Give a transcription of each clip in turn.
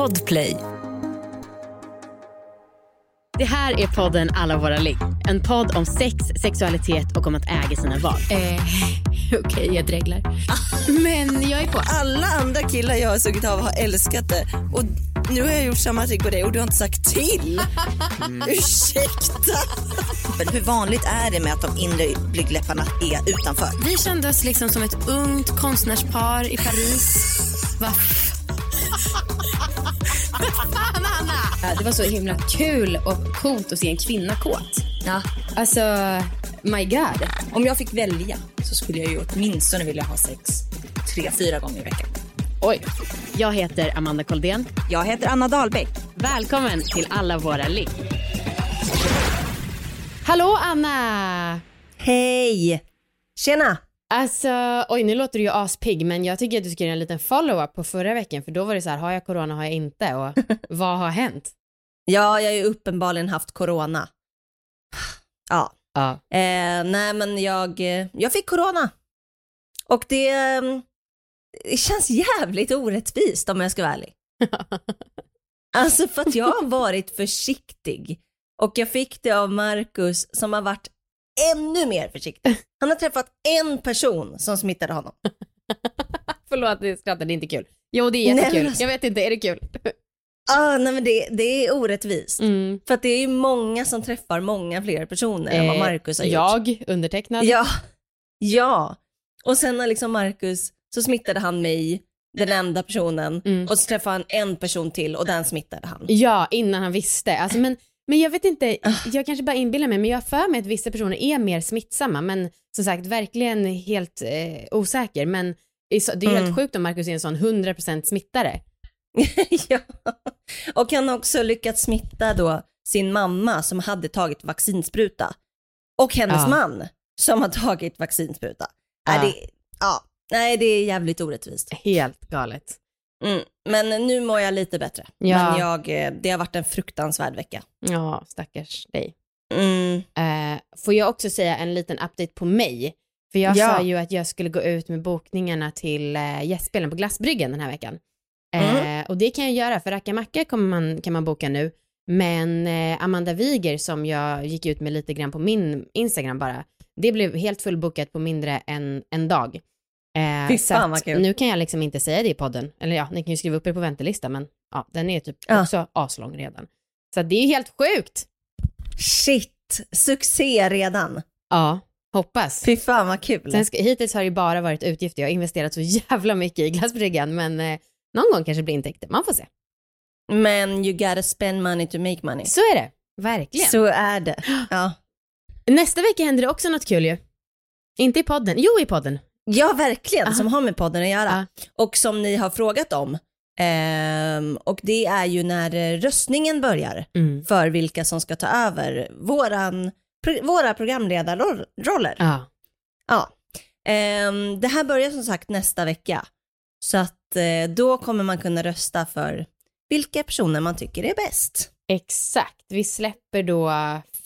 Podplay. Det här är podden Alla våra ligg. En podd om sex, sexualitet och om att äga sina val. Eh, Okej, jag dreglar. Men jag är på. Alla andra killar jag har sugit av har älskat det. Och nu har jag gjort samma trick på dig och du har inte sagt till. Ursäkta. Men hur vanligt är det med att de inre blygdläpparna är utanför? Vi kände oss liksom som ett ungt konstnärspar i Paris. Va? Fan, Anna! Det var så himla kul och coolt att se en kvinna kåt. Ja. Alltså, my god. Om jag fick välja så skulle jag ju åtminstone vilja ha sex tre, fyra gånger i veckan. Oj. Jag heter Amanda Koldén. Jag heter Anna Dahlbäck. Välkommen till Alla våra ligg. Hallå Anna! Hej! Tjena! Alltså, oj nu låter du ju aspigg men jag tycker att du ska göra en liten follow-up på förra veckan för då var det så här, har jag corona, har jag inte och vad har hänt? Ja, jag har ju uppenbarligen haft corona. Ja. Ja. Eh, nej, men jag, eh, jag fick corona. Och det, eh, det känns jävligt orättvist om jag ska vara ärlig. Alltså för att jag har varit försiktig. Och jag fick det av Marcus som har varit ännu mer försiktig. Han har träffat en person som smittade honom. Förlåt, det skrattar, det är inte kul. Jo, det är Nej, jättekul. alltså- Jag vet inte, är det kul? Ah, nej men det, det är orättvist. Mm. För att det är ju många som träffar många fler personer än vad Eh, Marcus har gjort. Jag, undertecknad. Ja, ja. Och sen när liksom Marcus, så smittade han mig, den enda personen, Mm. och så träffade han en person till och den smittade han. Ja, innan han visste. Alltså, men, men jag vet inte, Ah. jag kanske bara inbillar mig, men jag har för mig att vissa personer är mer smittsamma, men som sagt, verkligen helt eh, osäker. Men det är är ju Mm. helt sjukt om Marcus är en sån 100% smittare. ja. Och han har också lyckats smitta då sin mamma som hade tagit vaccinspruta. Och hennes Ja. man som har tagit vaccinspruta. Ja. Ja. det, ja. Nej, det är jävligt orättvist. Helt galet. Mm. Men nu mår jag lite bättre. Ja. Men jag, eh, det har varit en fruktansvärd vecka. Ja, stackars dig. Mm. Eh, får jag också säga en liten update på mig? För jag Ja. sa ju att jag skulle gå ut med bokningarna till uh, gästspelen på Glassbryggen den här veckan. Eh, Mm. Och det kan jag göra, för Rackamacka kommer man, kan man boka nu. Men eh, Amanda Wiger som jag gick ut med lite grann på min Instagram bara, det blev helt fullbokat på mindre än en dag. Eh, Fy fan, vad kul. nu kan jag liksom inte säga det i podden. Eller ja, ni kan ju skriva upp er på väntelista, men ja, den är typ Ja. också aslång redan. Så det är helt sjukt. Shit, succé redan. Ja, hoppas. Fy fan vad kul. Sen ska, hittills har det ju bara varit utgifter. Jag har investerat så jävla mycket i glassbryggan, men eh, någon gång kanske det blir intäkter. Man får se. Men you gotta spend money to make money. Så är det. Verkligen. Så är det. Ja, Nästa vecka händer det också något kul ju. Inte i podden. Jo, i podden. Ja verkligen, Aha. som har med podden att göra. Och som ni har frågat om. Ehm, och det är ju när eh, röstningen börjar Mm. för vilka som ska ta över våran, pro, våra programledarroller. Ja. Ja. Ehm, det här börjar som sagt nästa vecka. Så att eh, då kommer man kunna rösta för vilka personer man tycker är bäst. Exakt. Vi släpper då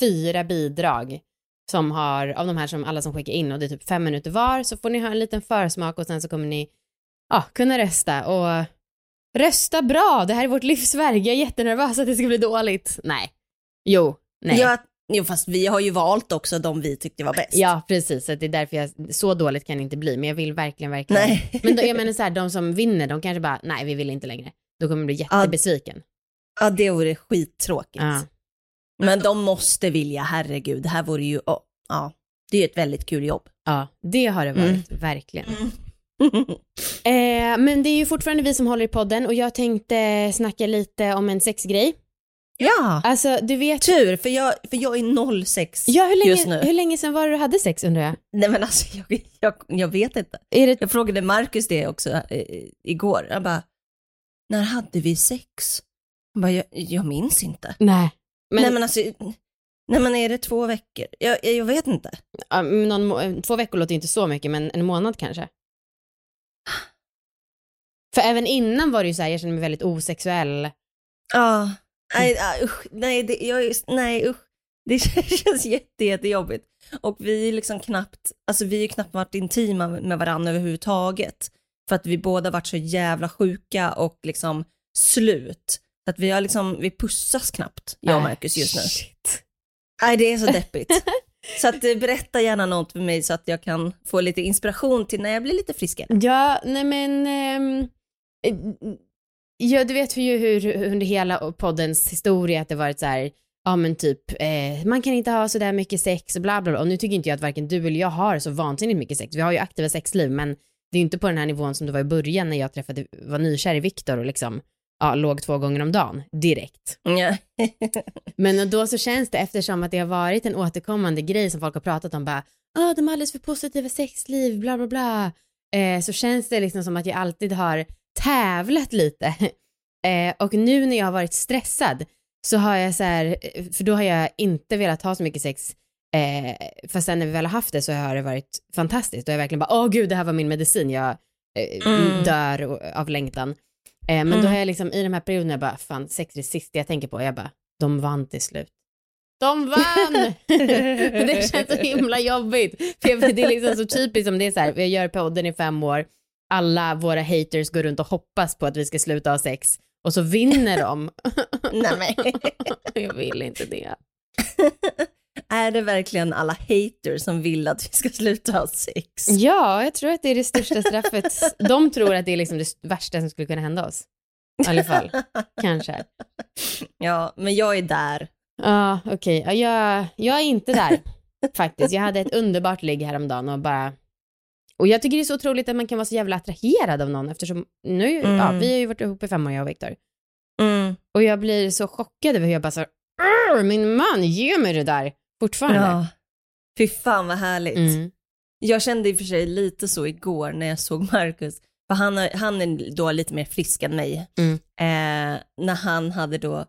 fyra bidrag som har, av de här som alla som skickar in och det är typ fem minuter var, så får ni ha en liten försmak och sen så kommer ni ja, kunna rösta och rösta bra. Det här är vårt livsverk. Jag är jättenervös att det ska bli dåligt. Nej. Jo. Nej. Ja, jo, fast vi har ju valt också de vi tyckte var bäst. Ja, precis. Så det är därför jag, så dåligt kan det inte bli. Men jag vill verkligen, verkligen. Nej. Men då, jag menar så här, de som vinner, de kanske bara, nej vi vill inte längre. Då kommer jag bli jättebesviken. Ja, det vore skittråkigt. Ja. Men de måste vilja, herregud. Det här vore ju, oh, ja, det är ju ett väldigt kul jobb. ja, det har det varit, Mm. verkligen. Eh, men det är ju fortfarande vi som håller i podden och jag tänkte snacka lite om en sexgrej. ja, Alltså, du vet... tur, för jag, för jag är 06 Ja, hur just länge, nu. hur länge sedan var det du hade sex undrar jag? Nej men alltså, jag, jag, jag vet inte. Är det... Jag frågade Marcus det också eh, igår. Jag bara, när hade vi sex? Han bara, jag, jag minns inte. Nej. Men, Nej men alltså, nej men är det två veckor? Jag, jag, vet inte. ja, någon, må- två veckor låter inte så mycket, men en månad kanske. För även innan var det ju så här, jag kände mig väldigt osexuell. Ja, nej ah, usch, nej, det, jag, nej usch. Det känns jätte, jättejobbigt. Och vi är liksom knappt, alltså vi ju knappt varit intima med varandra överhuvudtaget. För att vi båda varit så jävla sjuka och liksom slut. Så att vi, har liksom, vi pussas knappt, jag och Marcus just nu. shit. Nej, det är så deppigt. så att, eh, berätta gärna något för mig så att jag kan få lite inspiration till när jag blir lite friskare. Ja, nej men... eh, ja, du vet ju hur under hela poddens historia att det varit så här, ja men typ, eh, man kan inte ha så där mycket sex och bla bla bla. Och nu tycker inte jag att varken du eller jag har så vansinnigt mycket sex. Vi har ju aktiva sexliv, men det är ju inte på den här nivån som det var i början när jag träffade, var nykär i Viktor och liksom, ja, låg två gånger om dagen, direkt. Ja. Men då så känns det eftersom att det har varit en återkommande grej som folk har pratat om bara, ah, de har alldeles för positiva sexliv, bla bla bla. Eh, så känns det liksom som att jag alltid har tävlat lite. eh, och nu när jag har varit stressad så har jag så här, eh, för då har jag inte velat ha så mycket sex. Eh, fast sen när vi väl har haft det så har det varit fantastiskt och jag verkligen bara, åh gud det här var min medicin, jag eh, Mm. dör av längtan. Eh, men då Mm. har jag liksom i de här perioderna jag bara, fan sex är det sista jag tänker på. Jag bara, de vann till slut. De vann! det känns så himla jobbigt. För jag, det är liksom så typiskt som det är så här, vi gör podden i fem år, alla våra haters går runt och hoppas på att vi ska sluta ha sex och så vinner de. Nej, men. jag vill inte det. Är det verkligen alla haters som vill att vi ska sluta ha sex? Ja, jag tror att det är det största straffet. De tror att det är liksom det värsta som skulle kunna hända oss. I alla fall, kanske. Ja, men jag är där. Ja, okej. Ja, jag, jag är inte där faktiskt. Jag hade ett underbart ligg häromdagen och bara... Och jag tycker det är så otroligt att man kan vara så jävla attraherad av någon eftersom nu, Mm. ja, vi har ju varit ihop i fem år jag och Viktor. Mm. Och jag blir så chockad över hur jag bara så här, "Arr, min man, ge mig det där fortfarande. Ja. Fy fan vad härligt. Mm. Jag kände i och för sig lite så igår när jag såg Marcus, för han, han är då lite mer frisk än mig. Mm. Eh, när han hade då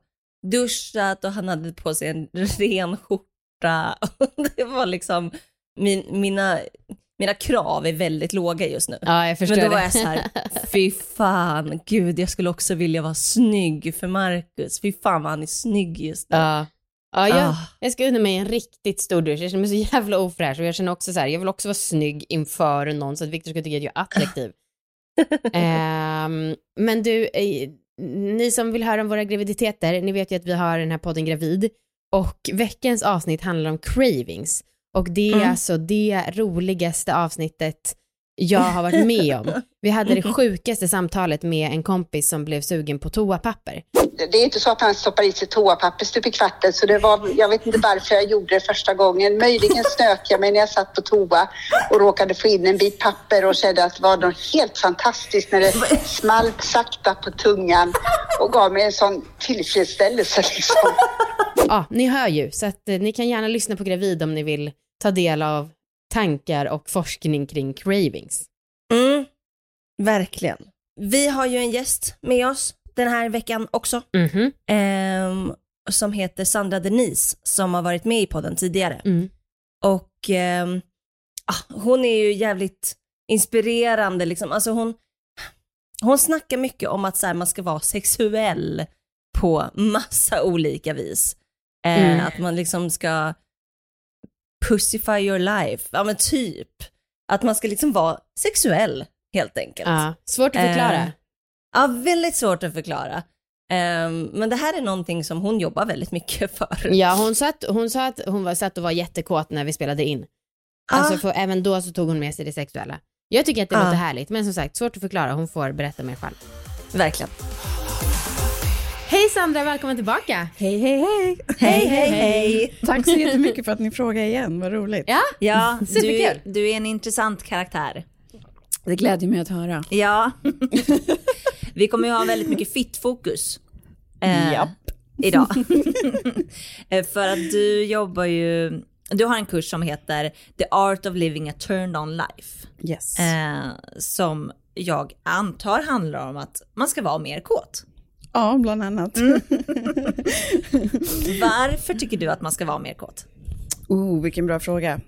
duschat och han hade på sig en ren skjorta. Det var liksom, min, mina, mina krav är väldigt låga just nu. Ja, jag förstår Men då det. var jag så här, fy fan, gud jag skulle också vilja vara snygg för Marcus. Fy fan vad han är snygg just nu. ja. Ja, jag, Ah. jag ska unna mig en riktigt stor dusch. Jag känner mig så jävla ofräsch och jag känner också så här, jag vill också vara snygg inför någon så att Viktor ska tycka att jag är attraktiv. Ehm, men du, eh, ni som vill höra om våra graviditeter, ni vet ju att vi har den här podden Gravid och veckans avsnitt handlar om cravings och det är Mm. alltså det roligaste avsnittet jag har varit med om. Vi hade det sjukaste samtalet med en kompis som blev sugen på toapapper. det är inte så att han stoppar i sig toapapper stup i kvarten så det var, jag vet inte varför jag gjorde det första gången. Möjligen snöt jag mig när jag satt på toa och råkade få in en bit papper och kände att det var något helt fantastiskt när det smalt sakta på tungan och gav mig en sån tillfredsställelse liksom. Ja, ni hör ju, så att eh, ni kan gärna lyssna på Gravid om ni vill ta del av tankar och forskning kring cravings. Mm, verkligen. Vi har ju en gäst med oss den här veckan också. Mhm. ehm, som heter Sandra Denise som har varit med i podden tidigare. Mm. Och ah, hon är ju jävligt inspirerande liksom. Alltså hon, hon snackar mycket om att så här, man ska vara sexuell på massa olika vis. Eh, Mm. Att man liksom ska pussify your life, ja men typ. Att man ska liksom vara sexuell helt enkelt. Ja, svårt att förklara. Eh, Ja, väldigt svårt att förklara. Ehm, men det här är någonting som hon jobbar väldigt mycket för. Ja, hon, satt, hon sa att hon var, satt och var jättekåt när vi spelade in. Alltså Ah. för, även då så tog hon med sig det sexuella. Jag tycker att det Ah. låter härligt, men som sagt, svårt att förklara. Hon får berätta mer själv. Verkligen. Hej Sandra, välkommen tillbaka. Hej, hej, hej! Hej, hej, hej. Tack så jättemycket för att ni frågar igen, vad roligt. Ja, Ja, du, Superkul. du är en intressant karaktär. Det glädjer mig att höra. Ja. Vi kommer ju ha väldigt mycket fittfokus. Eh, Japp. Idag. Eh, för att du jobbar ju, du har en kurs som heter The Art of Living a Turned On Life. Yes. Eh, som jag antar handlar om att man ska vara mer kåt. Ja, bland annat. Varför tycker du att man ska vara mer kåt? Oh, vilken bra fråga.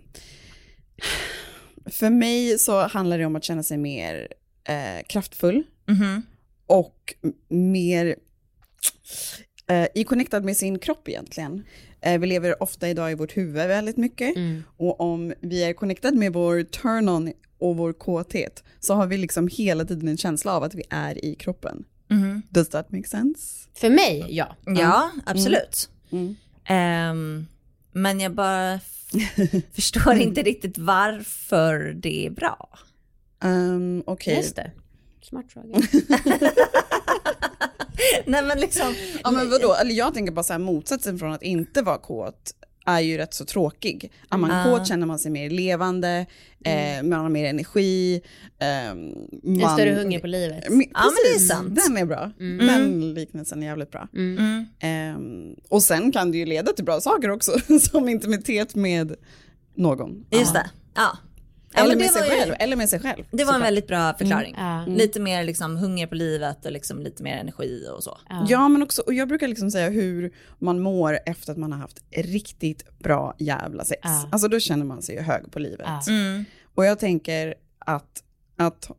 För mig så handlar det om att känna sig mer eh, kraftfull Mhm. och m- mer eh, i connectad med sin kropp egentligen. Eh, vi lever ofta idag i vårt huvud väldigt mycket Mm. och om vi är connectad med vår turn-on och vår kåthet så har vi liksom hela tiden en känsla av att vi är i kroppen. Mhm. Does that make sense? För mig, ja. Ja, absolut. Mm. Ehm, men jag bara förstår inte riktigt varför det är bra. Um, Okej. Just det. Smart fråga. Nej men liksom, Ja men vadå, eller jag tänker bara så här motsatsen från att inte vara kåt är ju rätt så tråkig. Är man Ah. kåt känner man sig mer levande, eh, man har mer energi. En man, större hunger på livet. Ja, men det är sant. Den är bra. Den liknelsen är jävligt bra. mm. Ehm, och sen kan det ju leda till bra saker också, som intimitet med någon. just det. Ja. Ja Eller med sig ju- själv. Eller med sig själv. Det var en väldigt bra förklaring. Ja. Lite mer liksom hunger på livet och liksom lite mer energi och så. Ja. Ja, men också, och jag brukar liksom säga hur man mår efter att man har haft riktigt bra jävla sex. Ja. Alltså då känner man sig ju hög på livet. Mm. Och jag tänker att, att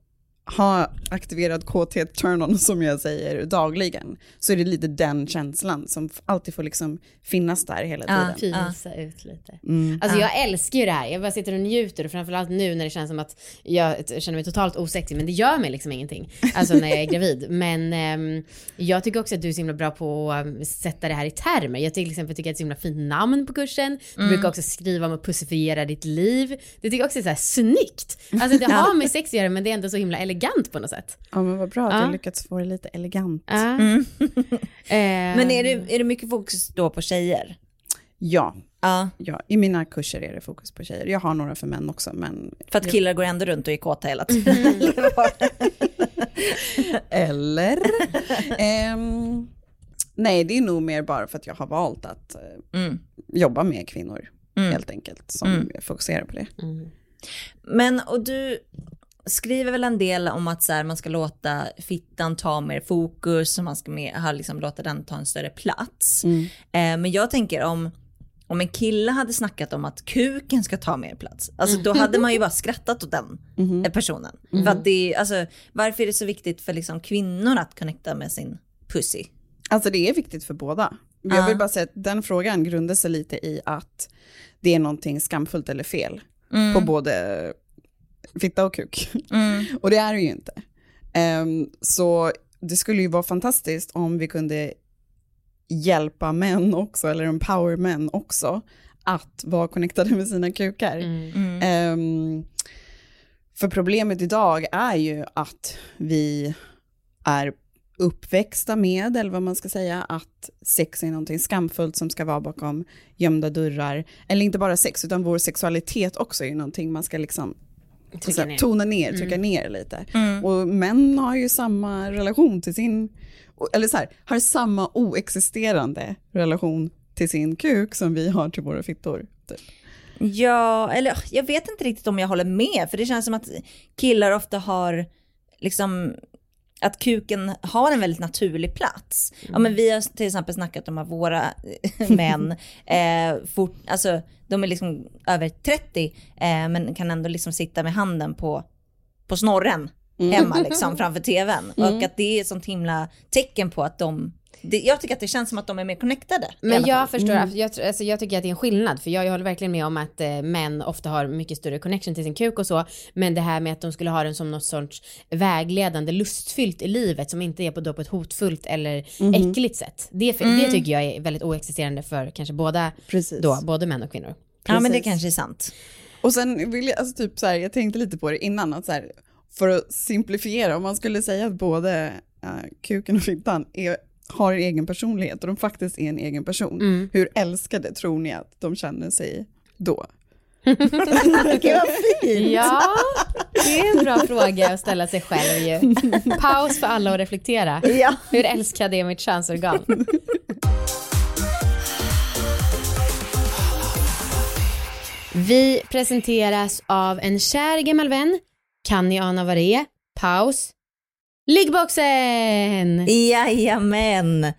ha aktiverad kåthet turn-on som jag säger dagligen, så är det lite den känslan som alltid får liksom finnas där hela Ja. tiden. Fisa ut lite. Mm. Alltså jag älskar ju det här. Jag bara sitter och njuter och framförallt nu när det känns som att jag känner mig totalt osexig men det gör mig liksom ingenting. Alltså när jag är gravid. Men ehm, jag tycker också att du är så himla bra på att um, sätta det här i termer. Jag till exempel tycker att det är ett så himla fint namn på kursen. Du brukar också skriva om att pussifiera ditt liv. Det tycker jag också är så här snyggt. Alltså det har med sex att göra men det är ändå så himla elegant på något sätt. Ja men vad bra att Ja. jag lyckats få det lite elegant. Ja. Mm. Ehm, Men är det, är det mycket fokus då på tjejer? Ja, Ja, ja, i mina kurser är det fokus på tjejer. Jag har några för män också men... för att killar går ändå runt och är kåta hela tiden. Eller? Ehm, nej, det är nog mer bara för att jag har valt att eh, Mm. jobba med kvinnor, Mm. helt enkelt, som Mm. fokuserar på det. Mm. Men och du skriver väl en del om att så här, man ska låta fittan ta mer fokus och man ska mer, ha, liksom, låta den ta en större plats. Mm. Eh, men jag tänker om, om en kille hade snackat om att kuken ska ta mer plats, alltså då hade man ju bara skrattat åt den eh, personen. För att det, alltså, varför är det så viktigt för liksom, kvinnor att connecta med sin pussy? Alltså det är viktigt för båda. Ja. Jag vill bara säga att den frågan grundar sig lite i att det är någonting skamfullt eller fel på både fitta och kuk. Mm. Och det är det ju inte. Ehm, så det skulle ju vara fantastiskt om vi kunde hjälpa män också, eller empower män också, att vara connectade med sina kukar. Mm. Ehm, för problemet idag är ju att vi är uppväxta med, eller vad man ska säga, att sex är någonting skamfullt som ska vara bakom gömda dörrar. Eller inte bara sex, utan vår sexualitet också är ju någonting man ska liksom så här, ner. tona ner, trycka ner lite. Mm. Och män har ju samma relation till sin, eller så här, har samma oexisterande relation till sin kuk som vi har till våra fittor. Typ. Ja, eller jag vet inte riktigt om jag håller med, för det känns som att killar ofta har liksom att kuken har en väldigt naturlig plats. Ja, men vi har till exempel snackat om att våra eh, män, eh, fort, alltså, de är liksom över 30 eh, men kan ändå liksom sitta med handen på, på snorren hemma liksom, framför tvn. Och att det är ett sånt himla tecken på att de, det, jag tycker att det känns som att de är mer connectade. Men jag förstår, jag, tror- alltså jag tycker att det är en skillnad, för jag, jag håller verkligen med om att eh, män ofta har mycket större connection till sin kuk och så, men det här med att de skulle ha den som något sorts vägledande, lustfyllt i livet som inte är på, då på ett hotfullt eller äckligt sätt. Det, det tycker jag är väldigt oexisterande för kanske båda, Precis. då, både män och kvinnor. Ja men det Precis. kanske är sant. Och sen vill jag, alltså typ så här, jag tänkte lite på det innan, att så här, för att simplifiera, om man skulle säga att både eh, kuken och fittan är, har egen personlighet och de faktiskt är en egen person, Mm. hur älskade tror ni att de känner sig då? Gud vad fint. Ja, det är en bra fråga att ställa sig själv ju. Paus för alla att reflektera. Ja. Hur älskad är mitt könsorgan? Vi presenteras av en kär gammal vän. Kan ni ana vad det är? Paus. Liggboxen! Jajamän.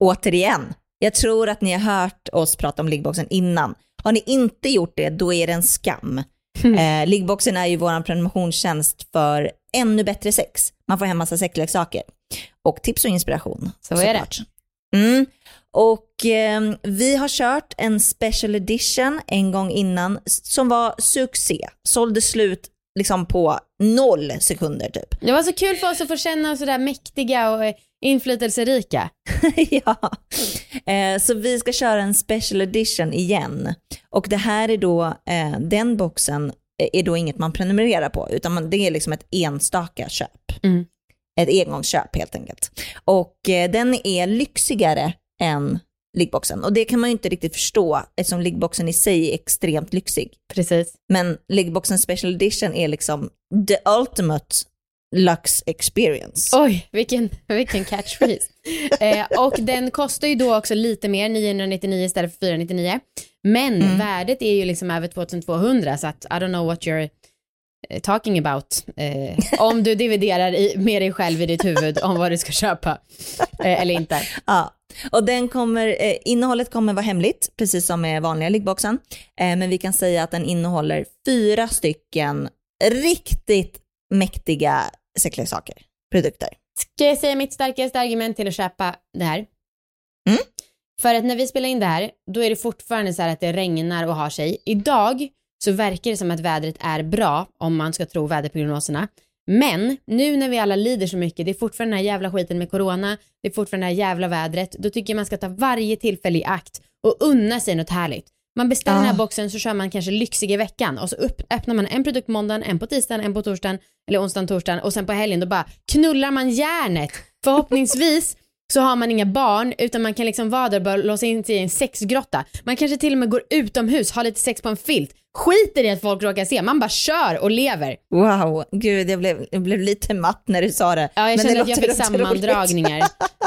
Återigen, jag tror att ni har hört oss prata om liggboxen innan. Har ni inte gjort det, då är det en skam. Eh, liggboxen är ju vår prenumerationstjänst för ännu bättre sex. Man får hem massa sexleksaker. Och tips och inspiration. Så är det. såklart. Mm. Och eh, vi har kört en special edition en gång innan som var succé. Sålde slut liksom på noll sekunder typ. Det var så kul för oss att få känna oss sådär mäktiga och eh, inflytelserika. ja. Eh, så vi ska köra en special edition igen. Och det här är då, eh, den boxen är då inget man prenumererar på, utan man, det är liksom ett enstaka köp. Mm. Ett engångsköp helt enkelt. Och eh, den är lyxigare än liggboxen. Och det kan man ju inte riktigt förstå eftersom liggboxen i sig är extremt lyxig. Precis. Men liggboxen special edition är liksom the ultimate lux experience. Oj, vilken, vilken catchphrase. eh, och den kostar ju då också lite mer, 999 istället för 499. Men Mm. värdet är ju liksom över 2200 så att I don't know what you're eh, talking about. Eh, om du dividerar i, med dig själv i ditt huvud om vad du ska köpa eh, eller inte. Ja, och den kommer, eh, innehållet kommer vara hemligt, precis som med vanliga liggboxen. Eh, men vi kan säga att den innehåller fyra stycken riktigt mäktiga sexleksaker, produkter. Ska jag säga mitt starkaste argument till att köpa det här? Mm. För att när vi spelar in det här, då är det fortfarande så här att det regnar och har sig. Idag så verkar det som att vädret är bra, om man ska tro väderprognoserna. Men nu när vi alla lider så mycket, det är fortfarande den här jävla skiten med corona, det är fortfarande det här jävla vädret, då tycker jag man ska ta varje tillfälle i akt och unna sig något härligt. Man beställer den här boxen så kör man kanske lyxig i veckan och så upp, öppnar man en produkt måndagen, en på tisdagen, en på torsdagen eller onsdagen, torsdagen och sen på helgen då bara knullar man järnet. Förhoppningsvis så har man inga barn utan man kan liksom vara där och bara låsa in sig i en sexgrotta. Man kanske till och med går utomhus, har lite sex på en filt, skiter i att folk råkar se, man bara kör och lever. Wow, gud jag blev, jag blev lite matt när du sa det. Ja, jag kände att jag fick sammandragningar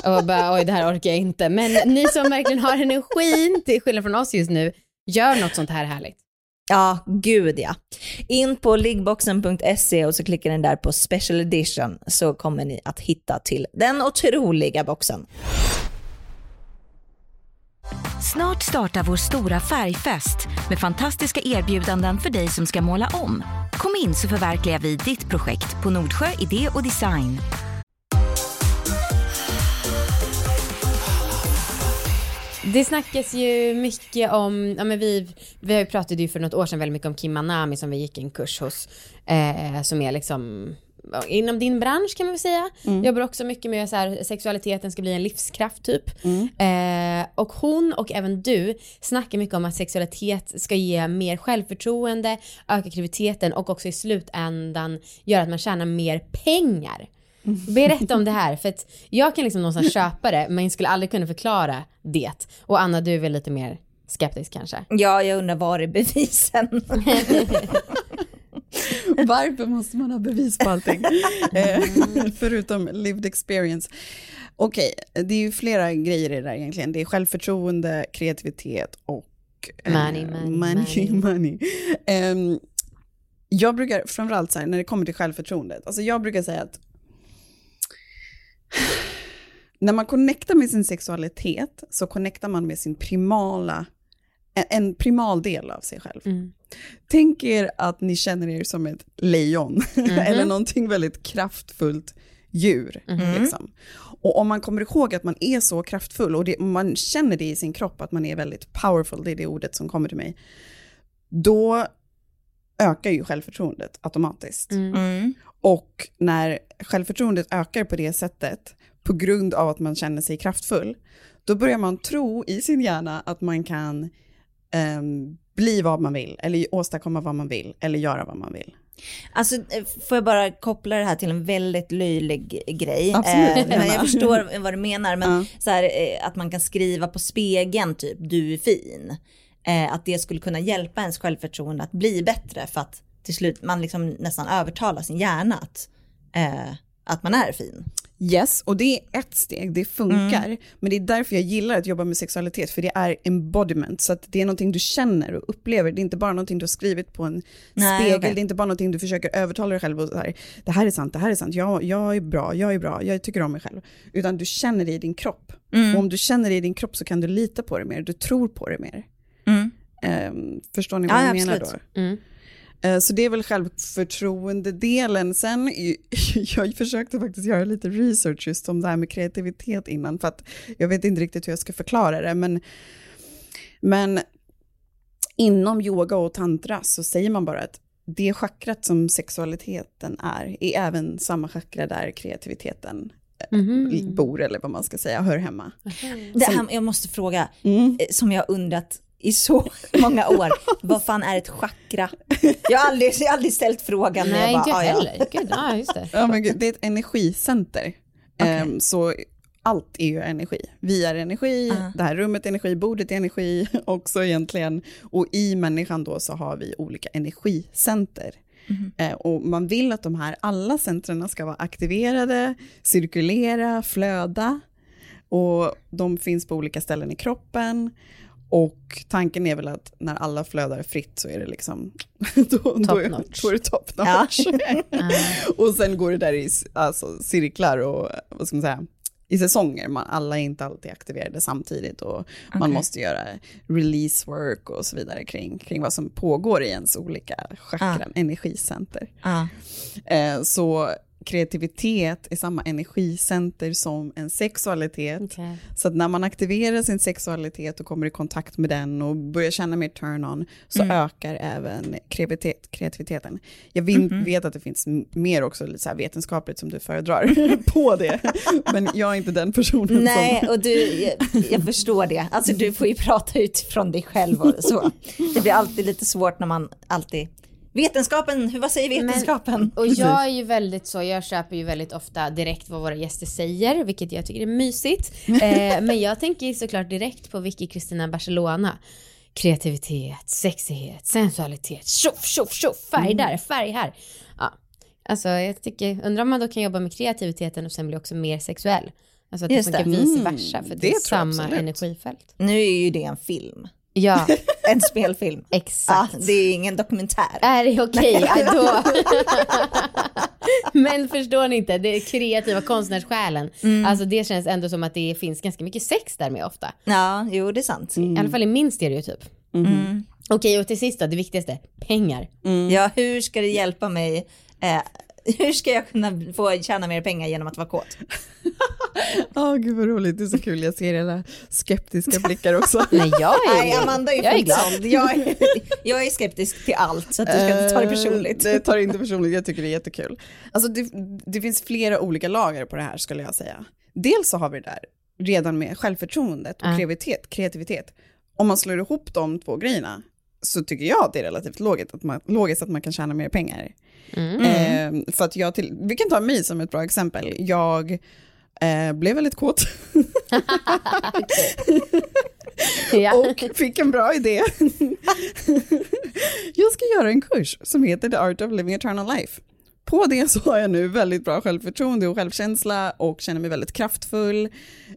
och bara oj det här orkar jag inte. Men ni som verkligen har energin, till skillnad från oss just nu, gör något sånt här härligt. Ja, gud ja. In på liggboxen.se och så klickar ni där på special edition så kommer ni att hitta till den otroliga boxen. Snart startar vår stora färgfest med fantastiska erbjudanden för dig som ska måla om. Kom in så förverkligar vi ditt projekt på Nordsjö Idé och Design. Det snackas ju mycket om, ja men vi, vi pratade ju för något år sedan väldigt mycket om Kim Manami som vi gick en kurs hos, eh, som är liksom inom din bransch kan man väl säga. Jobbar också mycket med så här, sexualiteten ska bli en livskraft typ. Eh, och hon och även du snackar mycket om att sexualitet ska ge mer självförtroende, öka kreativiteten och också i slutändan göra att man tjänar mer pengar. Berätta om det här, för att jag kan liksom någonstans köpa det, men skulle aldrig kunna förklara det. Och Anna, du är väl lite mer skeptisk kanske? Ja, jag undrar var är bevisen? Varför måste man ha bevis på allting? Eh, Förutom lived experience. Okej, det är ju flera grejer i det där egentligen. Det är självförtroende, kreativitet och eh, Money, money, money. money. money. Ehm, jag brukar, framförallt så här, när det kommer till självförtroendet, alltså jag brukar säga att när man connectar med sin sexualitet så connectar man med sin primala, en, primal del av sig själv. Mm. Tänk er att ni känner er som ett lejon eller någonting väldigt kraftfullt djur. Liksom. Och om man kommer ihåg att man är så kraftfull och det, man känner det i sin kropp att man är väldigt powerful, det är det ordet som kommer till mig, då ökar ju självförtroendet automatiskt. Mm. Och när självförtroendet ökar på det sättet, på grund av att man känner sig kraftfull, då börjar man tro i sin hjärna att man kan ehm, bli vad man vill, eller åstadkomma vad man vill, eller göra vad man vill. Alltså, eh, får jag bara koppla det här till en väldigt löjlig grej. Absolut, Eh, men gärna. jag förstår vad du menar, men Ja. så här, eh, att man kan skriva på spegeln typ, du är fin. Eh, att det skulle kunna hjälpa ens självförtroende att bli bättre för att till slut man liksom nästan övertalar sin hjärna att, eh, att man är fin. Yes, och det är ett steg, det funkar. Men det är därför jag gillar att jobba med sexualitet, för det är embodiment. Så att det är någonting du känner och upplever. Det är inte bara någonting du har skrivit på en Nej, spegel, okej. det är inte bara någonting du försöker övertala dig själv och så här, det här är sant, det här är sant, jag, jag är bra, jag är bra, jag tycker om mig själv. Utan du känner det i din kropp. Och om du känner det i din kropp så kan du lita på det mer, du tror på det mer. Mm. Ehm, förstår ni vad Ja, jag menar absolut. då? Mm. Eh, Så det är väl självförtroende-delen. Sen, jag försökte faktiskt göra lite research just om det här med kreativitet innan, för att jag vet inte riktigt hur jag ska förklara det, men, men inom yoga och tantra så säger man bara att det chakrat som sexualiteten är, är även samma chakra där kreativiteten Mhm. bor, eller vad man ska säga, hör hemma. Det här, jag måste fråga, Mm. eh, som jag undrat i så många år, vad fan är ett chakra? Jag har aldrig, jag har aldrig ställt frågan. Nej, jag inte bara, jag ah, ja. heller. Gud, ja, just det. Ja, men gud, det är ett energicenter. Ehm, så allt är ju energi. Vi är energi, Ah. det här rummet är energi, bordet är energi också egentligen. Och i människan då så har vi olika energicenter. Eh, och man vill att de här alla centrerna ska vara aktiverade, cirkulera, flöda. Och de finns på olika ställen i kroppen. Och tanken är väl att när alla flödar fritt så är det liksom, då, då, är, notch. då är det top Ja. notch. och sen går det där i alltså, cirklar och vad ska man säga, i säsonger. Man, alla är inte alltid aktiverade samtidigt och man Okej. måste göra release work och så vidare kring, kring vad som pågår i ens olika chakran, energicenter. Ah. Eh, så kreativitet är samma energicenter som en sexualitet. Okej. Så att när man aktiverar sin sexualitet och kommer i kontakt med den och börjar känna mer turn-on så ökar även kreativitet, kreativiteten. Jag vin, vet att det finns mer också så vetenskapligt som du föredrar på det, men jag är inte den personen Nej, som... och du, jag, jag förstår det. Alltså du får ju prata utifrån dig själv och så. Det blir alltid lite svårt när man alltid... Vetenskapen, hur- vad säger vetenskapen? Och jag är ju väldigt så, jag köper ju väldigt ofta direkt vad våra gäster säger, vilket jag tycker är mysigt. Eh, men jag tänker såklart direkt på Vicky Kristina Barcelona. Kreativitet, sexighet, sensualitet, tjoff, tjoff, tjoff, färg där, färg här. Ja. Alltså jag tycker, undrar om man då kan jobba med kreativiteten och sen bli också mer sexuell. Alltså att Just det funkar vice Mm, versa, för det, det är samma absolut. energifält. Nu är ju det en film. Ja, En spelfilm. Ja, exakt. det är ingen dokumentär. Är det okej? Ja, då. Men förstår ni inte, det kreativa konstnärssjälen, alltså det känns ändå som att det finns ganska mycket sex där med ofta. Ja, jo det är sant. I alla fall i min stereotyp. Mm. Okej, och till sist då, det viktigaste, pengar. Ja, hur ska det hjälpa mig? Eh, hur ska jag kunna få tjäna mer pengar genom att vara kåt? Åh gud vad roligt, det är så kul, jag ser era skeptiska blickar också. Nej, jag är, Nej, Amanda är jag är glad. Jag är, jag är skeptisk till allt, så att du ska inte ta det personligt. Eh, Det tar inte personligt, jag tycker det är jättekul. Alltså det, det finns flera olika lager på det här skulle jag säga. Dels så har vi det där redan med självförtroendet och Ja. kreativitet, kreativitet. Om man slår ihop de två grejerna så tycker jag att det är relativt logiskt att man, logiskt att man kan tjäna mer pengar. Mm. Eh, för att jag till, vi kan ta mig som ett bra exempel. Jag eh, blev väldigt kåt Ja. och fick en bra idé. jag ska göra en kurs som heter The Art of Living Eternal Life. På det så har jag nu väldigt bra självförtroende och självkänsla och känner mig väldigt kraftfull,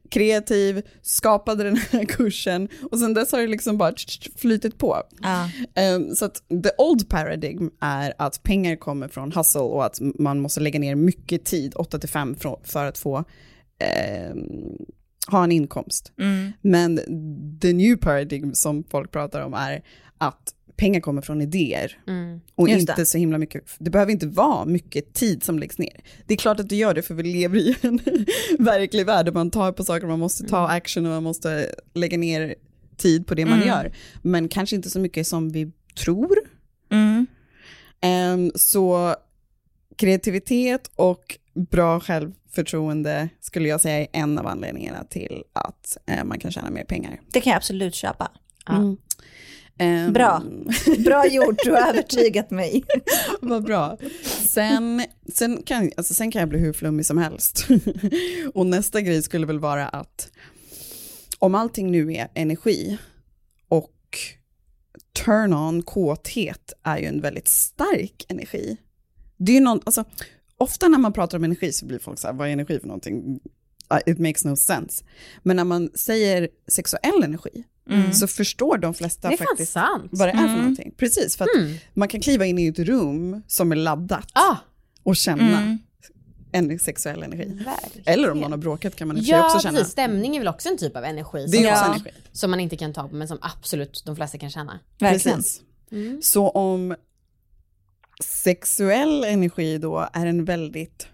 kreativ, skapade den här kursen och sen dess har det liksom bara flytit på. Ja. Um, så att the old paradigm är att pengar kommer från hustle och att man måste lägga ner mycket tid, 8 till 5, för att få ehm, ha en inkomst. Men the new paradigm som folk pratar om är att pengar kommer från idéer Mm. och Just inte det. så himla mycket, det behöver inte vara mycket tid som läggs ner. Det är klart att det gör det för vi lever i en verklig värld där man tar på saker, man måste ta action och man måste lägga ner tid på det man gör. Men kanske inte så mycket som vi tror. Mm. Ehm, så kreativitet och bra självförtroende skulle jag säga är en av anledningarna till att eh, man kan tjäna mer pengar. Det kan jag absolut köpa. Ja. Ehm, Bra. Bra gjort, du har övertygat mig. Vad bra. Sen, sen, kan, alltså sen kan jag bli hur flummig som helst. och nästa grej skulle väl vara att om allting nu är energi och turn on, kåthet är ju en väldigt stark energi. Det är ju någon, alltså, ofta när man pratar om energi så blir folk så här, vad är energi för någonting? It makes no sense. Men när man säger sexuell energi så förstår de flesta Det faktiskt sant. vad det är för Mm. någonting. Precis, för att Mm. man kan kliva in i ett rum som är laddat Ah, och känna Mm. en sexuell energi. verkligen. Eller om någon har bråkat kan man i för Ja, också känna. precis. Stämning är väl också en typ av energi Det är som, också Ja. energi. som man inte kan ta på men som absolut de flesta kan känna. Verkligen. Precis. Mm. Så om sexuell energi då är en väldigt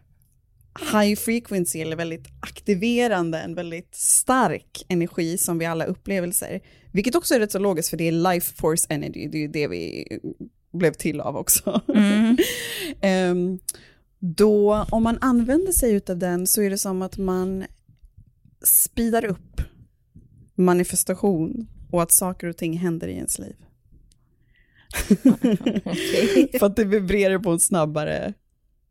high frequency eller väldigt aktiverande, en väldigt stark energi som vi alla upplevelser. Vilket också är rätt så logiskt för det är life force energy, det är ju det vi blev till av också. Mm. Ehm, då, om man använder sig av den så är det som att man speedar upp manifestation och att saker och ting händer i ens liv. För att det vibrerar på en snabbare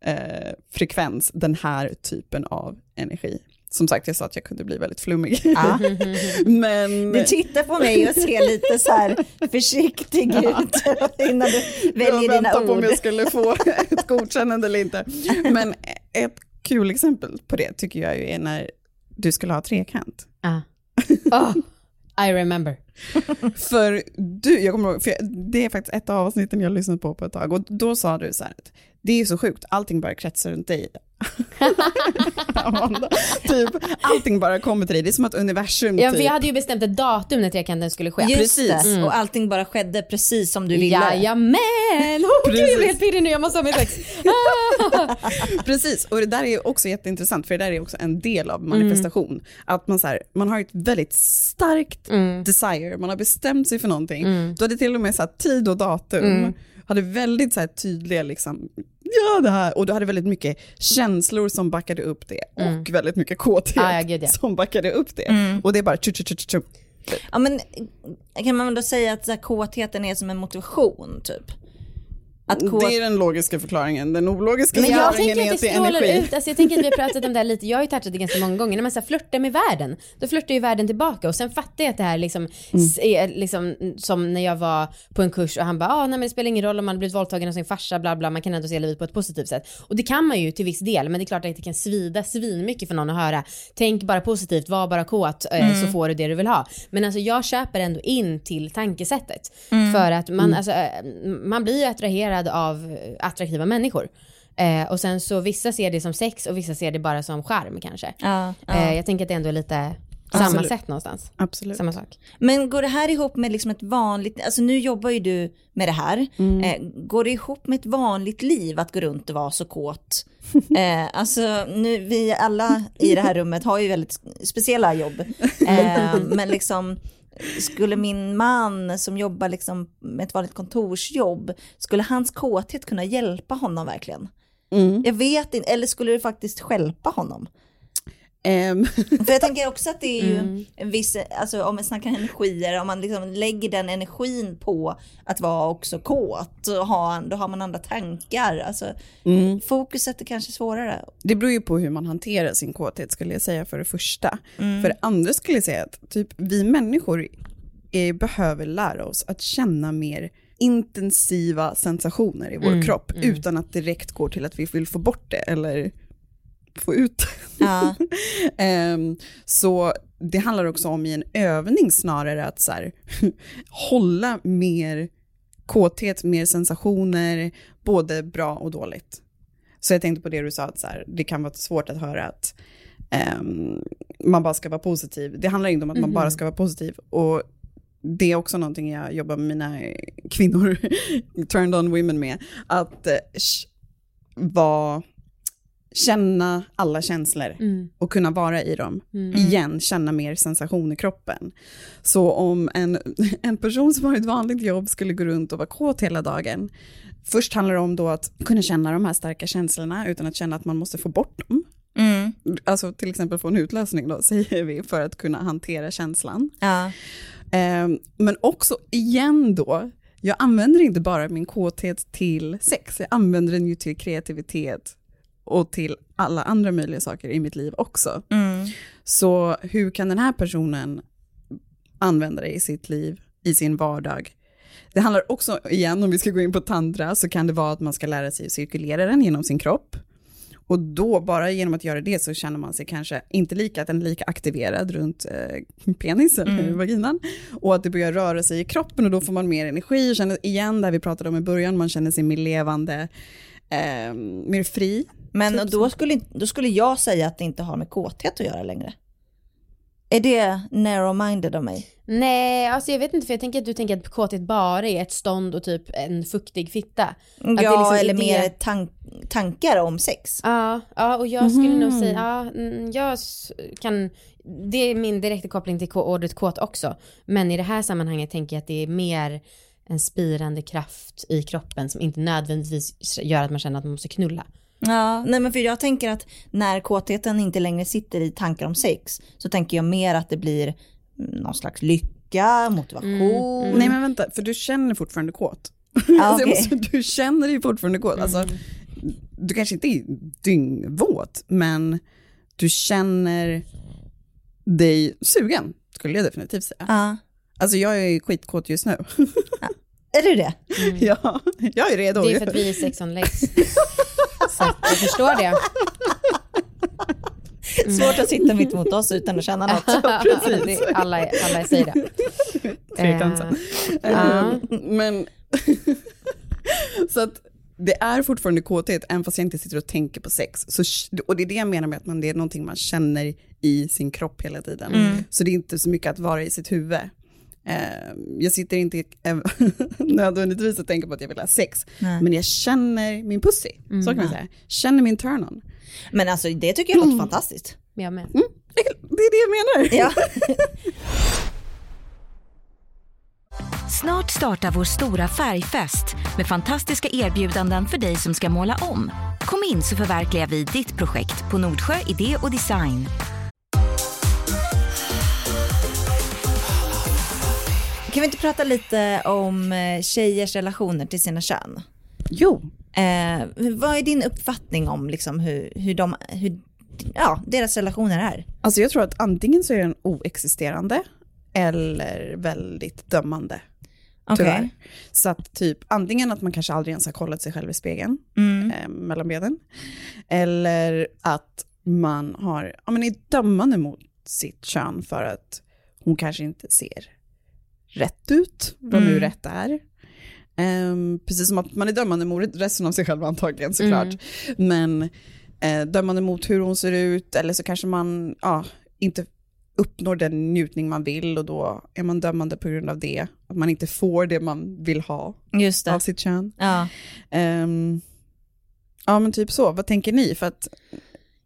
eh, frekvens, den här typen av energi. Som sagt, jag sa att jag kunde bli väldigt flummig. Ja. Men... Du tittar på mig och ser lite så här försiktig ut innan du väljer jag dina väntar på om ord. jag skulle få ett godkännande eller inte. Men ett kul exempel på det tycker jag ju är när du skulle ha trekant. Ah. Oh, I remember. För du, jag kommer ihåg, för jag, det är faktiskt ett av avsnitten jag lyssnat på på ett tag och då sa du så här att det är så sjukt, allting bara kretsar runt dig. Amanda, typ, allting bara kommer till dig, det är som att universum Ja, typ. vi hade ju bestämt ett datum när trekanten skulle ske. Just Precis. det, och allting bara skedde precis som du ville. Jajamän! Oh, gud, jag Precis. blir helt pirrig nu, jag måste ha mitt sex. Ah. Precis, och det där är också jätteintressant, för det där är också en del av manifestation. Att man, så här, man har ett väldigt starkt desire, man har bestämt sig för någonting. Du hade till och med så här, tid och datum, hade väldigt så här, tydliga, liksom, ja det här, och du hade väldigt mycket känslor som backade upp det, och väldigt mycket kåthet Ah, ja, som backade upp det. Och det är bara tju, tju, tju, tju, tju. Ja, men kan man då säga att så här, kåtheten är som en motivation typ? Att kåt... Det är den logiska förklaringen, den ologiska Men jag förklaringen tänker är att att det det är energi. ut, alltså jag tänker att vi har pratat om det här lite, jag har ju touchat det ganska många gånger, när man så flörtar med världen, då flörtar ju världen tillbaka. Och sen fattar jag att det här liksom, s- är liksom som när jag var på en kurs och han bara, ah, nej men det spelar ingen roll om man blivit våldtagen av sin farsa, bla bla, man kan ändå se livet på ett positivt sätt. Och det kan man ju till viss del, men det är klart att det kan svida svinmycket för någon att höra, tänk bara positivt, var bara kåt, eh, så får du det du vill ha. Men alltså jag köper ändå in till tankesättet, för att man, alltså, eh, man blir ju attraherad av eh, attraktiva människor. Eh, och sen så vissa ser det som sex och vissa ser det bara som charm kanske. Ja, ja. Eh, jag tänker att det ändå är lite samma Absolut. sätt någonstans. Absolut. Samma sak. Men går det här ihop med liksom ett vanligt, alltså nu jobbar ju du med det här, eh, går det ihop med ett vanligt liv att gå runt och vara så kåt? Eh, alltså nu, vi alla i det här rummet har ju väldigt speciella jobb, eh, men liksom skulle min man som jobbar liksom med ett vanligt kontorsjobb, skulle hans kåthet kunna hjälpa honom verkligen? Mm. Jag vet inte, eller skulle det faktiskt stjälpa honom? Ehm, För jag tänker också att det är ju Mm. en viss, alltså om man snackar energier, om man liksom lägger den energin på att vara också kåt, så har, då har man andra tankar. Alltså, mm. Fokuset är kanske svårare. Det beror ju på hur man hanterar sin kåthet skulle jag säga för det första. För det andra skulle jag säga att typ, vi människor är, behöver lära oss att känna mer intensiva sensationer i vår kropp utan att direkt gå till att vi vill få bort det eller få ut. Ja. Ehm, så det handlar också om i en övning snarare att så här, hålla mer kåthet, mer sensationer, både bra och dåligt. Så jag tänkte på det du sa, att så här, det kan vara svårt att höra att ehm, man bara ska vara positiv. Det handlar inte om att man bara ska vara positiv. Och det är också någonting jag jobbar med mina kvinnor, turned on women med, att eh, sh- vara, känna alla känslor och kunna vara i dem. Igen, känna mer sensation i kroppen. Så om en, en person som har ett vanligt jobb skulle gå runt och vara kåt hela dagen, först handlar det om då att kunna känna de här starka känslorna utan att känna att man måste få bort dem. Mm. Alltså till exempel få en utlösning då, säger vi, för att kunna hantera känslan. Ja. Ehm, men också igen då, jag använder inte bara min kåthet till sex, jag använder den ju till kreativitet och till alla andra möjliga saker i mitt liv också. Mm. Så hur kan den här personen använda det i sitt liv, i sin vardag? Det handlar också, igen om vi ska gå in på tantra, så kan det vara att man ska lära sig att cirkulera den genom sin kropp. Och då, bara genom att göra det så känner man sig kanske inte lika, att den är lika aktiverad runt eh, penis eller vaginan. Och att det börjar röra sig i kroppen och då får man mer energi, känner igen det vi pratade om i början, man känner sig mer levande, eh, mer fri. Men Typ då, skulle, då skulle jag säga att det inte har med kåthet att göra längre. Är det narrow-minded av mig? Nej, alltså jag vet inte för jag tänker att du tänker att kåthet bara är ett stånd och typ en fuktig fitta. Att Ja, det liksom eller det- mer tank, tankar om sex. Ja, ja och jag skulle nog säga, ja, mm, jag kan, det är min direkta koppling till ordet kåt också. Men i det här sammanhanget tänker jag att det är mer en spirande kraft i kroppen som inte nödvändigtvis gör att man känner att man måste knulla. Ja, nej men för jag tänker att när kåtheten inte längre sitter i tankar om sex så tänker jag mer att det blir mm, någon slags lycka, motivation. Nej men vänta, för du känner fortfarande kåt. Alltså, jag okej. måste, du känner dig fortfarande kåt. Alltså, du kanske inte är dyngvåt, men du känner dig sugen, skulle jag definitivt säga. Ja. Alltså jag är skitkåt just nu. Är du det? ja, jag är redo. Det är för att vi är sex on legs. Så att jag förstår det. Svårt att sitta mitt mot oss utan att känna något. det alla, alla säger det. Trekantsa. Eh, ja. Eh, Men, så att det är fortfarande kåthet, även fast jag inte sitter och tänker på sex. Så, och det är det jag menar med att man, det är någonting man känner i sin kropp hela tiden. Mm. Så det är inte så mycket att vara i sitt huvud. Eh, jag sitter inte nödvändigtvis och tänker på att jag vill ha sex, Nej. men jag känner min pussy, så kan man säga. Känner min turn-on. Men alltså det tycker jag låter fantastiskt. Jag med. Det är det jag menar. Ja. Snart startar vår stora färgfest med fantastiska erbjudanden för dig som ska måla om. Kom in så förverkligar vi ditt projekt på Nordsjö Idé och Design. Kan vi inte prata lite om eh, tjejers relationer till sina kön? Jo, Eh, vad är din uppfattning om liksom hur, hur, de, hur ja, deras relationer är? Alltså jag tror att antingen så är den oexisterande eller väldigt dömande. Tyvärr. Så att typ antingen att man kanske aldrig ens har kollat sig själv i spegeln Mm. eh, mellan benen. Eller att man har, ja, men är dömande mot sitt kön för att hon kanske inte ser rätt ut, vad nu Mm. rätt är. Ehm, precis som att man är dömande mot resten av sig själv antagligen såklart. Men eh, dömande mot hur hon ser ut eller så kanske man ja, inte uppnår den njutning man vill och då är man dömande på grund av det. Att man inte får det man vill ha Just av sitt kön. Ja. Ehm, ja men typ så, vad tänker ni? För att,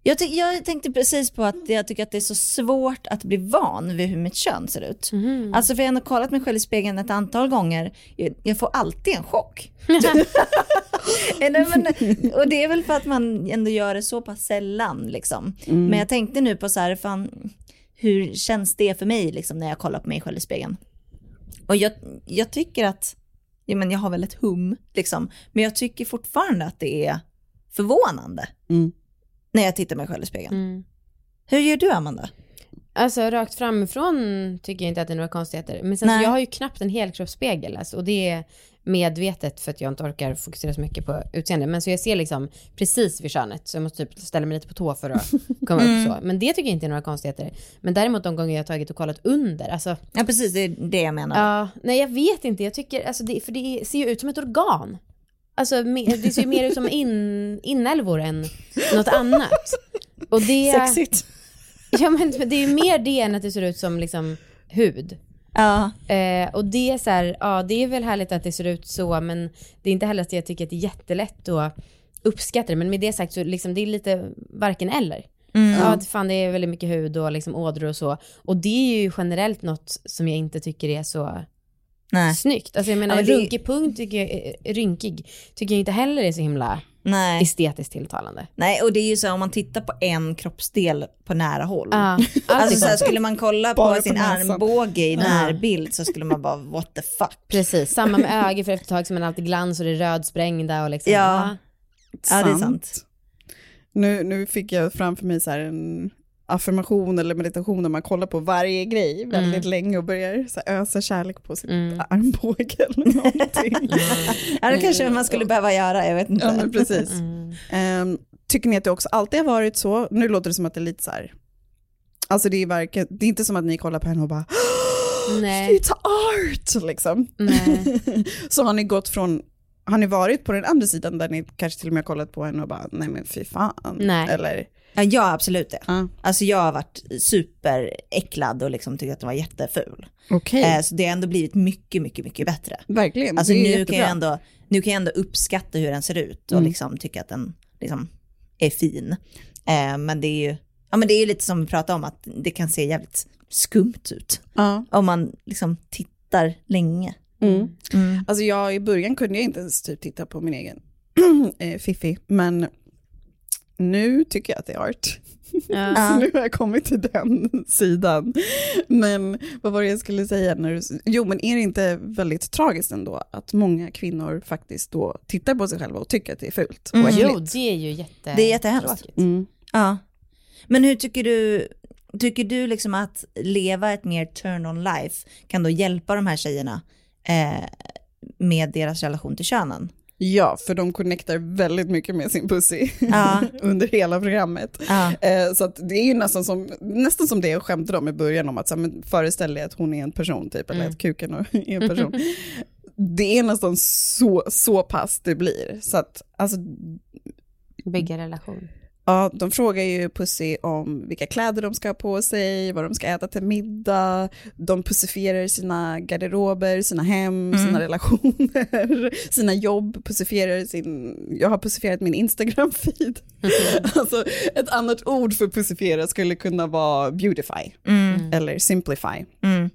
Jag, jag tänkte precis på att jag tycker att det är så svårt att bli van vid hur mitt kön ser ut. Mhm. Alltså för jag har ändå kollat mig själv i spegeln ett antal gånger. Jag, jag får alltid en chock. Men, och det är väl för att man ändå gör det så pass sällan liksom. Men jag tänkte nu på så här, fan, hur känns det för mig liksom, när jag kollar på mig själv i spegeln? Och jag, jag tycker att, ja, men jag har väl ett hum liksom, men jag tycker fortfarande att det är förvånande Mm. När jag tittar mig själv i spegeln. Mm. Hur gör du Amanda? Alltså rakt framifrån tycker jag inte att det är några konstigheter. Men sen så Nej. jag har ju knappt en helkroppsspegel alltså, och det är medvetet för att jag inte orkar fokusera så mycket på utseende. Men så jag ser liksom precis vid könet så jag måste typ ställa mig lite på tå för att komma upp så. Men det tycker jag inte är några konstigheter. Men däremot de gånger jag har tagit och kollat under, alltså Ja precis, det är det jag menar. Ja, nej jag vet inte. Jag tycker, alltså det, för det ser ju ut som ett organ. Alltså det ser ju mer ut som in, inälvor än något annat. Och det, Sexigt. Ja men det är ju mer det än att det ser ut som liksom hud. Ja. Eh, och det är så här, ja det är väl härligt att det ser ut så men det är inte heller att jag tycker att det är jättelätt att uppskatta det. Men med det sagt så liksom det är lite varken eller. Mm. Ja, det- fan det är väldigt mycket hud och liksom ådror och så. Och det är ju generellt något som jag inte tycker är så Nej. snyggt. Alltså jag menar, Ja, men det- runkig punkt tycker jag, rynkig, tycker jag inte heller är så himla Nej. estetiskt tilltalande. Nej, och det är ju så om man tittar på en kroppsdel på nära håll. Är Alltså så här, skulle man kolla på på sin näsan. armbåge i närbild så skulle man bara what the fuck. Precis, samma med ögon för efter ett tag så är man alltid glans och det är rödsprängda och liksom. Ja. Ja, det är sant. Nu, nu fick jag framför mig så här en affirmation eller meditation där man kollar på varje grej väldigt länge och börjar så här ösa kärlek på sin Mm. armbåge eller någonting. Ja, det kanske man skulle behöva göra, jag vet inte. ja, men precis. Mm. Ehm, tycker ni att det också alltid har varit så? Nu låter det som att det är lite så här, alltså det är, varken, det är inte som att ni kollar på henne och bara Nej. It's art! Liksom. Nej. så har ni gått från, har ni varit på den andra sidan där ni kanske till och med har kollat på henne och bara, nej men fy fan. Nej. Eller, Ja, absolut det. ja. Alltså jag har varit superäcklad och liksom tyckt att den var jätteful. okej. Eh, så det har ändå blivit mycket, mycket, mycket bättre. Verkligen, Alltså nu kan, jättebra. jag ändå, nu kan jag ändå uppskatta hur den ser ut och Mm. liksom tycka att den liksom är fin. Eh, men det är ju ja, men det är lite som vi pratade om att det kan se jävligt skumt ut Ja. om man liksom tittar länge. Mm. Mm. Alltså jag, i början kunde jag inte ens typ titta på min egen eh, Fiffi, men nu tycker jag att det är art. Ja. Så nu har jag kommit till den sidan. Men vad var det jag skulle säga? När du, jo, men är det inte väldigt tragiskt ändå att många kvinnor faktiskt då tittar på sig själva och tycker att det är fult och Mm. Jo, äckligt? det är ju jätte... Det är jättehemskt. Mm. Ja. Men hur tycker du, tycker du liksom att leva ett mer turn on life kan då hjälpa de här tjejerna eh, med deras relation till könen? Ja, för de connectar väldigt mycket med sin pussy Ja. under hela programmet. Ja. Eh, så det är ju nästan som, nästan som det jag skämtade om i början om att så här, men föreställ dig att hon är en person typ, eller Mm. att kuken är en person. det är nästan så, så pass det blir. Så att, alltså, Bygga relation. Ja, de frågar ju Pussy om vilka kläder de ska ha på sig, vad de ska äta till middag, de pussifierar sina garderober, sina hem, sina relationer, sina jobb, pussifierar sin, jag har pussifierat min Instagram-feed. alltså ett annat ord för pussifiera skulle kunna vara beautify Mm. eller simplify. Mm.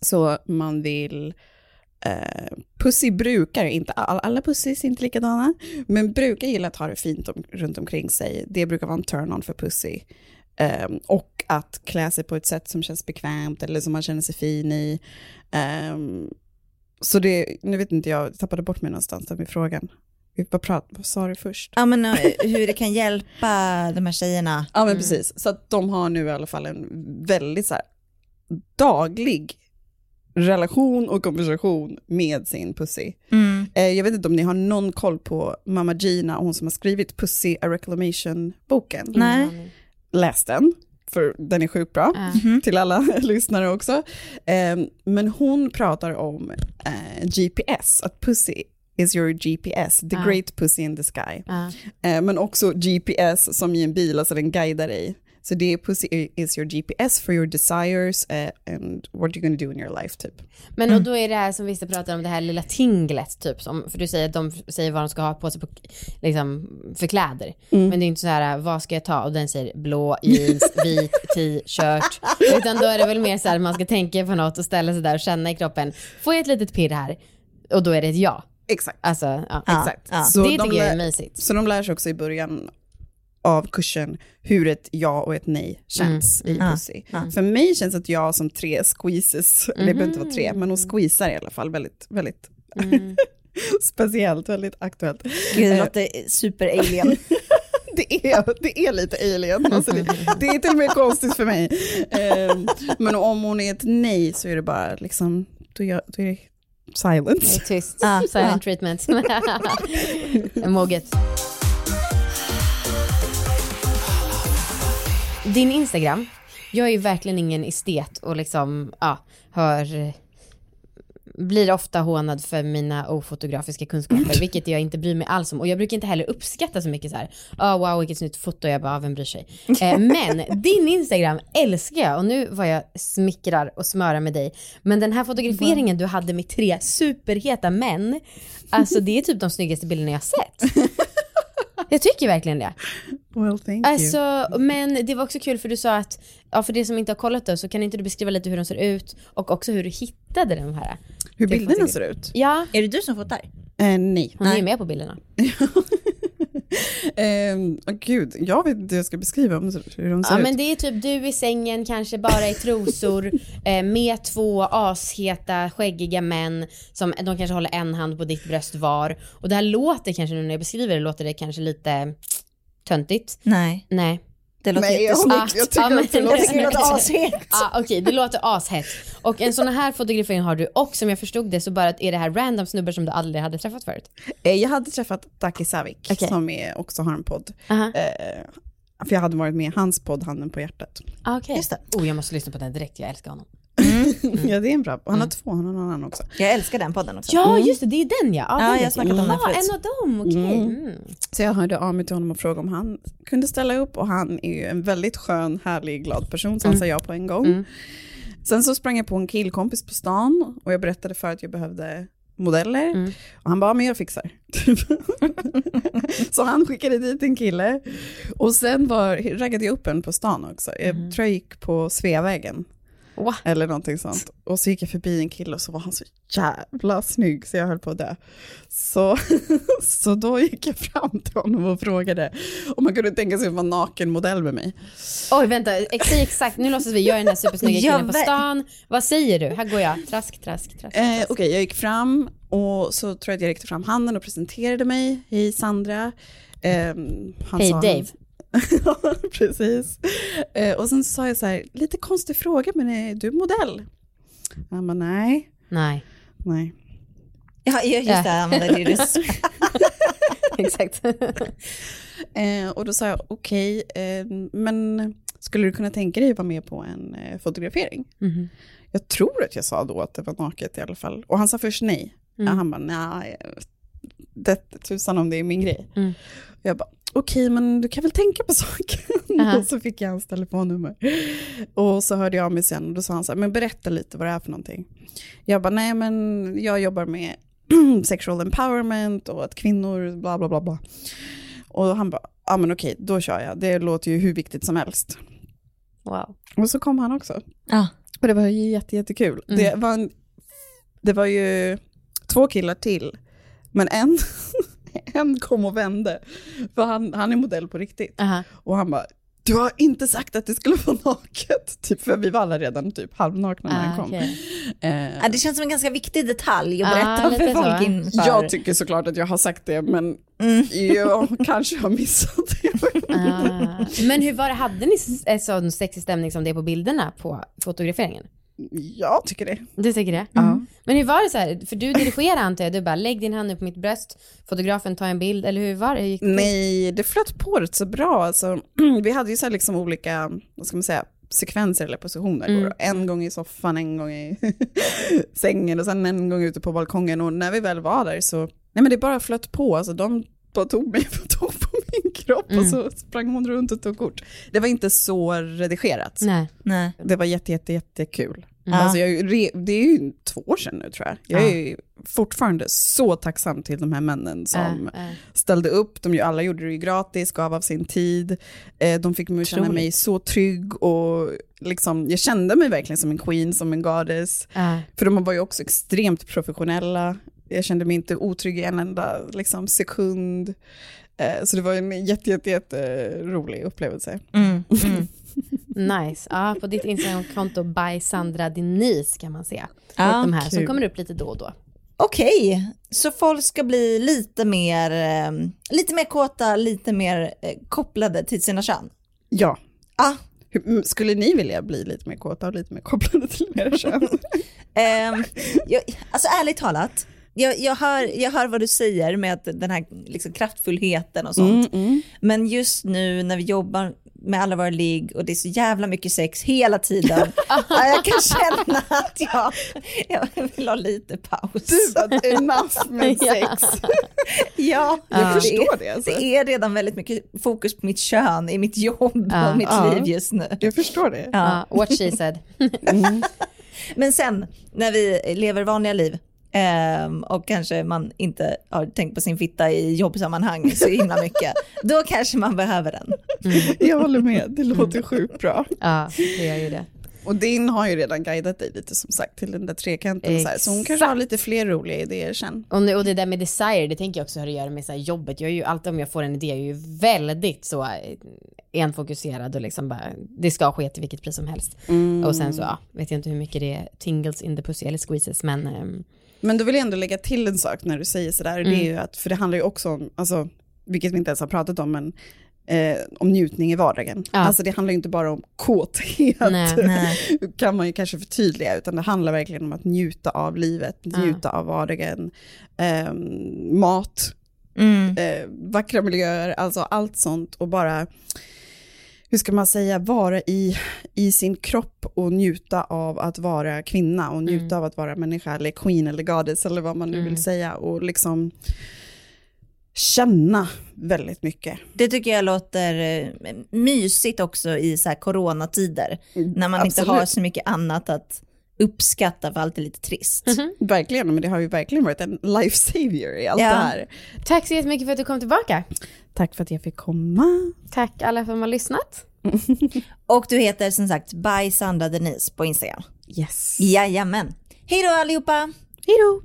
Så man vill Eh, pussy brukar, inte all, alla pussys är inte likadana, men brukar gilla att ha det fint om, runt omkring sig. Det brukar vara en turn-on för pussy. Eh, och att klä sig på ett sätt som känns bekvämt eller som man känner sig fin i. Eh, så det, nu vet inte jag, tappade bort mig någonstans där med frågan. Vi bara prat, vad sa du först? Ja men eh, hur det kan hjälpa de här tjejerna. Ja men precis, så att de har nu i alla fall en väldigt så här, daglig relation och konversation med sin pussy. Mm. Eh, jag vet inte om ni har någon koll på Mamma Gina, hon som har skrivit Pussy A Reclamation-boken. Nej. Läs den, för den är sjukt bra. Ja. Till alla lyssnare också. Eh, men hon pratar om eh, GPS, att pussy is your GPS, the great pussy in the sky. Eh, men också GPS som i en bil, alltså den guidar dig. Så det är pussy is your GPS for your desires eh, and what you're gonna do in your life typ. Men och då är det här som vissa pratar om, det här lilla tinglet typ, som, för du säger att de säger vad de ska ha på sig på, liksom, för kläder. Men det är inte så här, vad ska jag ta? Och den säger blå jeans, vit t-shirt. Utan då är det väl mer så här, man ska tänka på något och ställa sig där och känna i kroppen. Får jag ett litet pirr här? Och då är det ett ja. Exakt. Alltså, ja. Ja, Exakt. ja. Så det de tycker jag är lär- mysigt. Så de lär sig också i början av kursen hur ett ja och ett nej känns i Ja, pussy. ja. För mig känns ett ja som tre squeezes, det behöver inte vara tre, men hon squeezar i alla fall väldigt, väldigt speciellt, väldigt aktuellt. Gud, det låter super-alien. Det är, det är lite alien, alltså det, det är till och med konstigt för mig. Ehm, men om hon är ett nej så är det bara liksom, då, gör, då är det Det silence. är tyst. Ja, Silent treatment. Moget. Din Instagram, jag är ju verkligen ingen estet och liksom, ja, hör blir ofta hånad för mina ofotografiska kunskaper, vilket jag inte bryr mig alls om. Och jag brukar inte heller uppskatta så mycket så här, oh, wow vilket snyggt foto, jag bara, ah, vem bryr sig? Eh, men din Instagram älskar jag och nu var jag smickrar och smörar med dig. Men den här fotograferingen du hade med tre superheta män, alltså det är typ de snyggaste bilderna jag sett. Jag tycker verkligen det. Well, thank you. Alltså, men det var också kul för du sa att, ja för det som inte har kollat det så kan inte du beskriva lite hur de ser ut och också hur du hittade de här? Hur bilderna ser ut? Ja, Är det du som fotar? Eh, nej. hon är ju med på bilderna. Åh gud, jag vet inte hur jag ska beskriva om, hur de ser Ja ut. men det är typ du i sängen, kanske bara i trosor, eh, med två asheta, skäggiga män som de kanske håller en hand på ditt bröst var. Och det här låter kanske nu när jag beskriver det, låter det kanske lite töntigt. Nej, Nej. Det låter Nej, jag, håller- jag tycker Ja, också det låter ashett. Ja okej, det låter ashett. Och en sån här fotografering har du och som jag förstod det så bara är det här random snubbar som du aldrig hade träffat förut. Eh, Jag hade träffat Daki Savik Okej. som är, också har en podd. Aha. Eh, för jag hade varit med i hans podd Handen på hjärtat. Ah. Just det. Oh, jag måste lyssna på den direkt, jag älskar honom. ja det är en bra, han har två, han har någon annan också. Jag älskar den podden också. Ja, just det, det är den ja. Ja, den jag vet har snackat om den Ja, förut. en av dem, okej. Mm. Så jag hörde av mig till honom och frågade om han kunde ställa upp och han är ju en väldigt skön, härlig, glad person så han sa ja på en gång. Mm. Sen så sprang jag på en killkompis på stan och jag berättade för att jag behövde modeller Mm. och han bara, men jag fixar. så han skickade dit en kille och sen var, raggade jag upp en på stan också. Jag Mm. tror jag gick på Sveavägen. Wow. Eller någonting sånt. Och så gick jag förbi en kille och så var han så jävla snygg så jag höll på att dö. Så, så då gick jag fram till honom och frågade om man kunde tänka sig att vara nakenmodell med mig. Oj, vänta, säg exakt, nu låtsas vi, jag är den där supersnygga killen på stan. Vad säger du? Här går jag, trask, trask, trask. Eh. Okej, jag gick fram och så tror jag att jag räckte fram handen och presenterade mig. Hej Sandra. Han Hej Dave. Ja, precis. Eh, och sen sa jag så här, lite konstig fråga, men är du modell? Han bara, nej, Nej, nej. Ja, just Ja. det, använder det. det. exakt. Eh, och då sa jag, okej, eh, men skulle du kunna tänka dig att vara med på en eh, fotografering? Mhm. Jag tror att jag sa då att det var naket i alla fall. Och han sa först nej. Mm. Ja, han bara, nej, det tusan om det är min grej. Mm. Jag bara, okej, men du kan väl tänka på saken. Aha. och så fick jag hans telefonnummer. Och så hörde jag av mig sen och då sa han så här, men berätta lite vad det är för någonting. Jag bara, nej men jag jobbar med sexual empowerment och att kvinnor, bla bla bla bla. Och han bara, ja men okej, då kör jag. Det låter ju hur viktigt som helst. Wow. Och så kom han också. Ja. Och det var ju jätte, jättekul. Mm. Det, var en, det var ju två killar till, men en, en kom och vände. För han, han är modell på riktigt. Aha. Och han bara, du har inte sagt att det skulle vara naket. Typ, för vi var alla redan typ halvnakna när han Ah, kom. okej. Eh, det känns som en ganska viktig detalj att Ja, berätta lite för så. folk inför. jag tycker såklart att jag har sagt det, men Mm. jag kanske har missat det. Ah. Men hur var det, hade ni sån sexig stämning som det är på bilderna på fotograferingen? Jag tycker det. Du tycker det? Ja. Men hur var det så här, för du dirigerar antar jag, du bara lägg din hand nu på mitt bröst, fotografen tar en bild, eller hur var det? Hur gick det? Nej, det flöt på rätt så bra. Alltså, vi hade ju så här liksom olika, vad ska man säga, sekvenser eller positioner. Mm. En gång i soffan, en gång i sängen och sen en gång ute på balkongen. Och när vi väl var där så, nej men det bara flöt på. Alltså de bara tog mig och tog på min kropp Mm. och så sprang hon runt och tog kort. Det var inte så redigerat. Nej. Nej. Det var jätte, jätte, jättekul. Mm. Alltså jag, det är ju två år sedan nu tror jag. Jag Ja. är ju fortfarande så tacksam till de här männen som Äh, äh. ställde upp. De alla gjorde det ju gratis, gav av sin tid. Eh, de fick mig att känna mig så trygg och liksom, jag kände mig verkligen som en queen, som en goddess. Äh. För de var ju också extremt professionella. Jag kände mig inte otrygg i en enda liksom, sekund. Eh, så det var en jätte, jätte, jätte rolig upplevelse. Mm. Mm. Nice. Ja, på ditt Instagramkonto by Sandra Denise kan man se. Ja, de här som kul. kommer upp lite då och då. Okej, så folk ska bli lite mer, eh, lite mer kåta, lite mer eh, kopplade till sina kön. Ja. Ah. Hur- Skulle ni vilja bli lite mer kåta och lite mer kopplade till era kön? Ehm, jag, alltså ärligt talat, jag, jag, hör, jag hör vad du säger med att den här liksom, kraftfullheten och sånt. Mm, mm. Men just nu när vi jobbar med alla våra ligg och det är så jävla mycket sex hela tiden. ja, jag kan känna att jag, jag vill ha lite paus. Du bara, enough med sex. ja, Jag det, förstår det. Alltså. det är redan väldigt mycket fokus på mitt kön i mitt jobb Ja. och mitt Ja. liv just nu. Jag förstår det. Ja. what she said. Men sen när vi lever vanliga liv ehm, och kanske man inte har tänkt på sin fitta i jobbsammanhang så himla mycket, då kanske man behöver den. Jag håller med, det låter sjukt bra. Ja, det gör ju det. Och din har ju redan guidat dig lite som sagt till den där trekanten. Så, här. så hon kanske har lite fler roliga idéer sen. Och, nu- och det där med desire, det tänker jag också har att göra med så här jobbet. Jag är ju alltid om jag får en idé, jag är ju väldigt så eh, enfokuserad och liksom bara, det ska ske till vilket pris som helst. Och sen så, ja, vet jag inte hur mycket det är tingles in the pussy eller squeezes, men ehm, Men då vill jag ändå lägga till en sak när du säger sådär. Det är ju att, för det handlar ju också om, alltså, vilket vi inte ens har pratat om, men eh, om njutning i vardagen. Ja. Alltså det handlar ju inte bara om kåthet, Nej. Nej. kan man ju kanske förtydliga, utan det handlar verkligen om att njuta av livet, njuta av vardagen, ehm, mat, Mm. eh, vackra miljöer, alltså allt sånt och bara, hur ska man säga, vara i, i sin kropp och njuta av att vara kvinna och njuta av att vara människa eller queen eller goddess eller vad man nu vill säga och liksom känna väldigt mycket. Det tycker jag låter eh, mysigt också i så här coronatider, när man inte Absolut. har så mycket annat att uppskatta för allt är lite trist. Verkligen, men det har ju verkligen varit en life savior i allt Ja. det här. tack så jättemycket för att du kom tillbaka. Tack för att jag fick komma. Tack alla som har lyssnat. Och du heter som sagt by Sandra Denise på Instagram. Yes. Jajamän. Hej då allihopa! Hej då!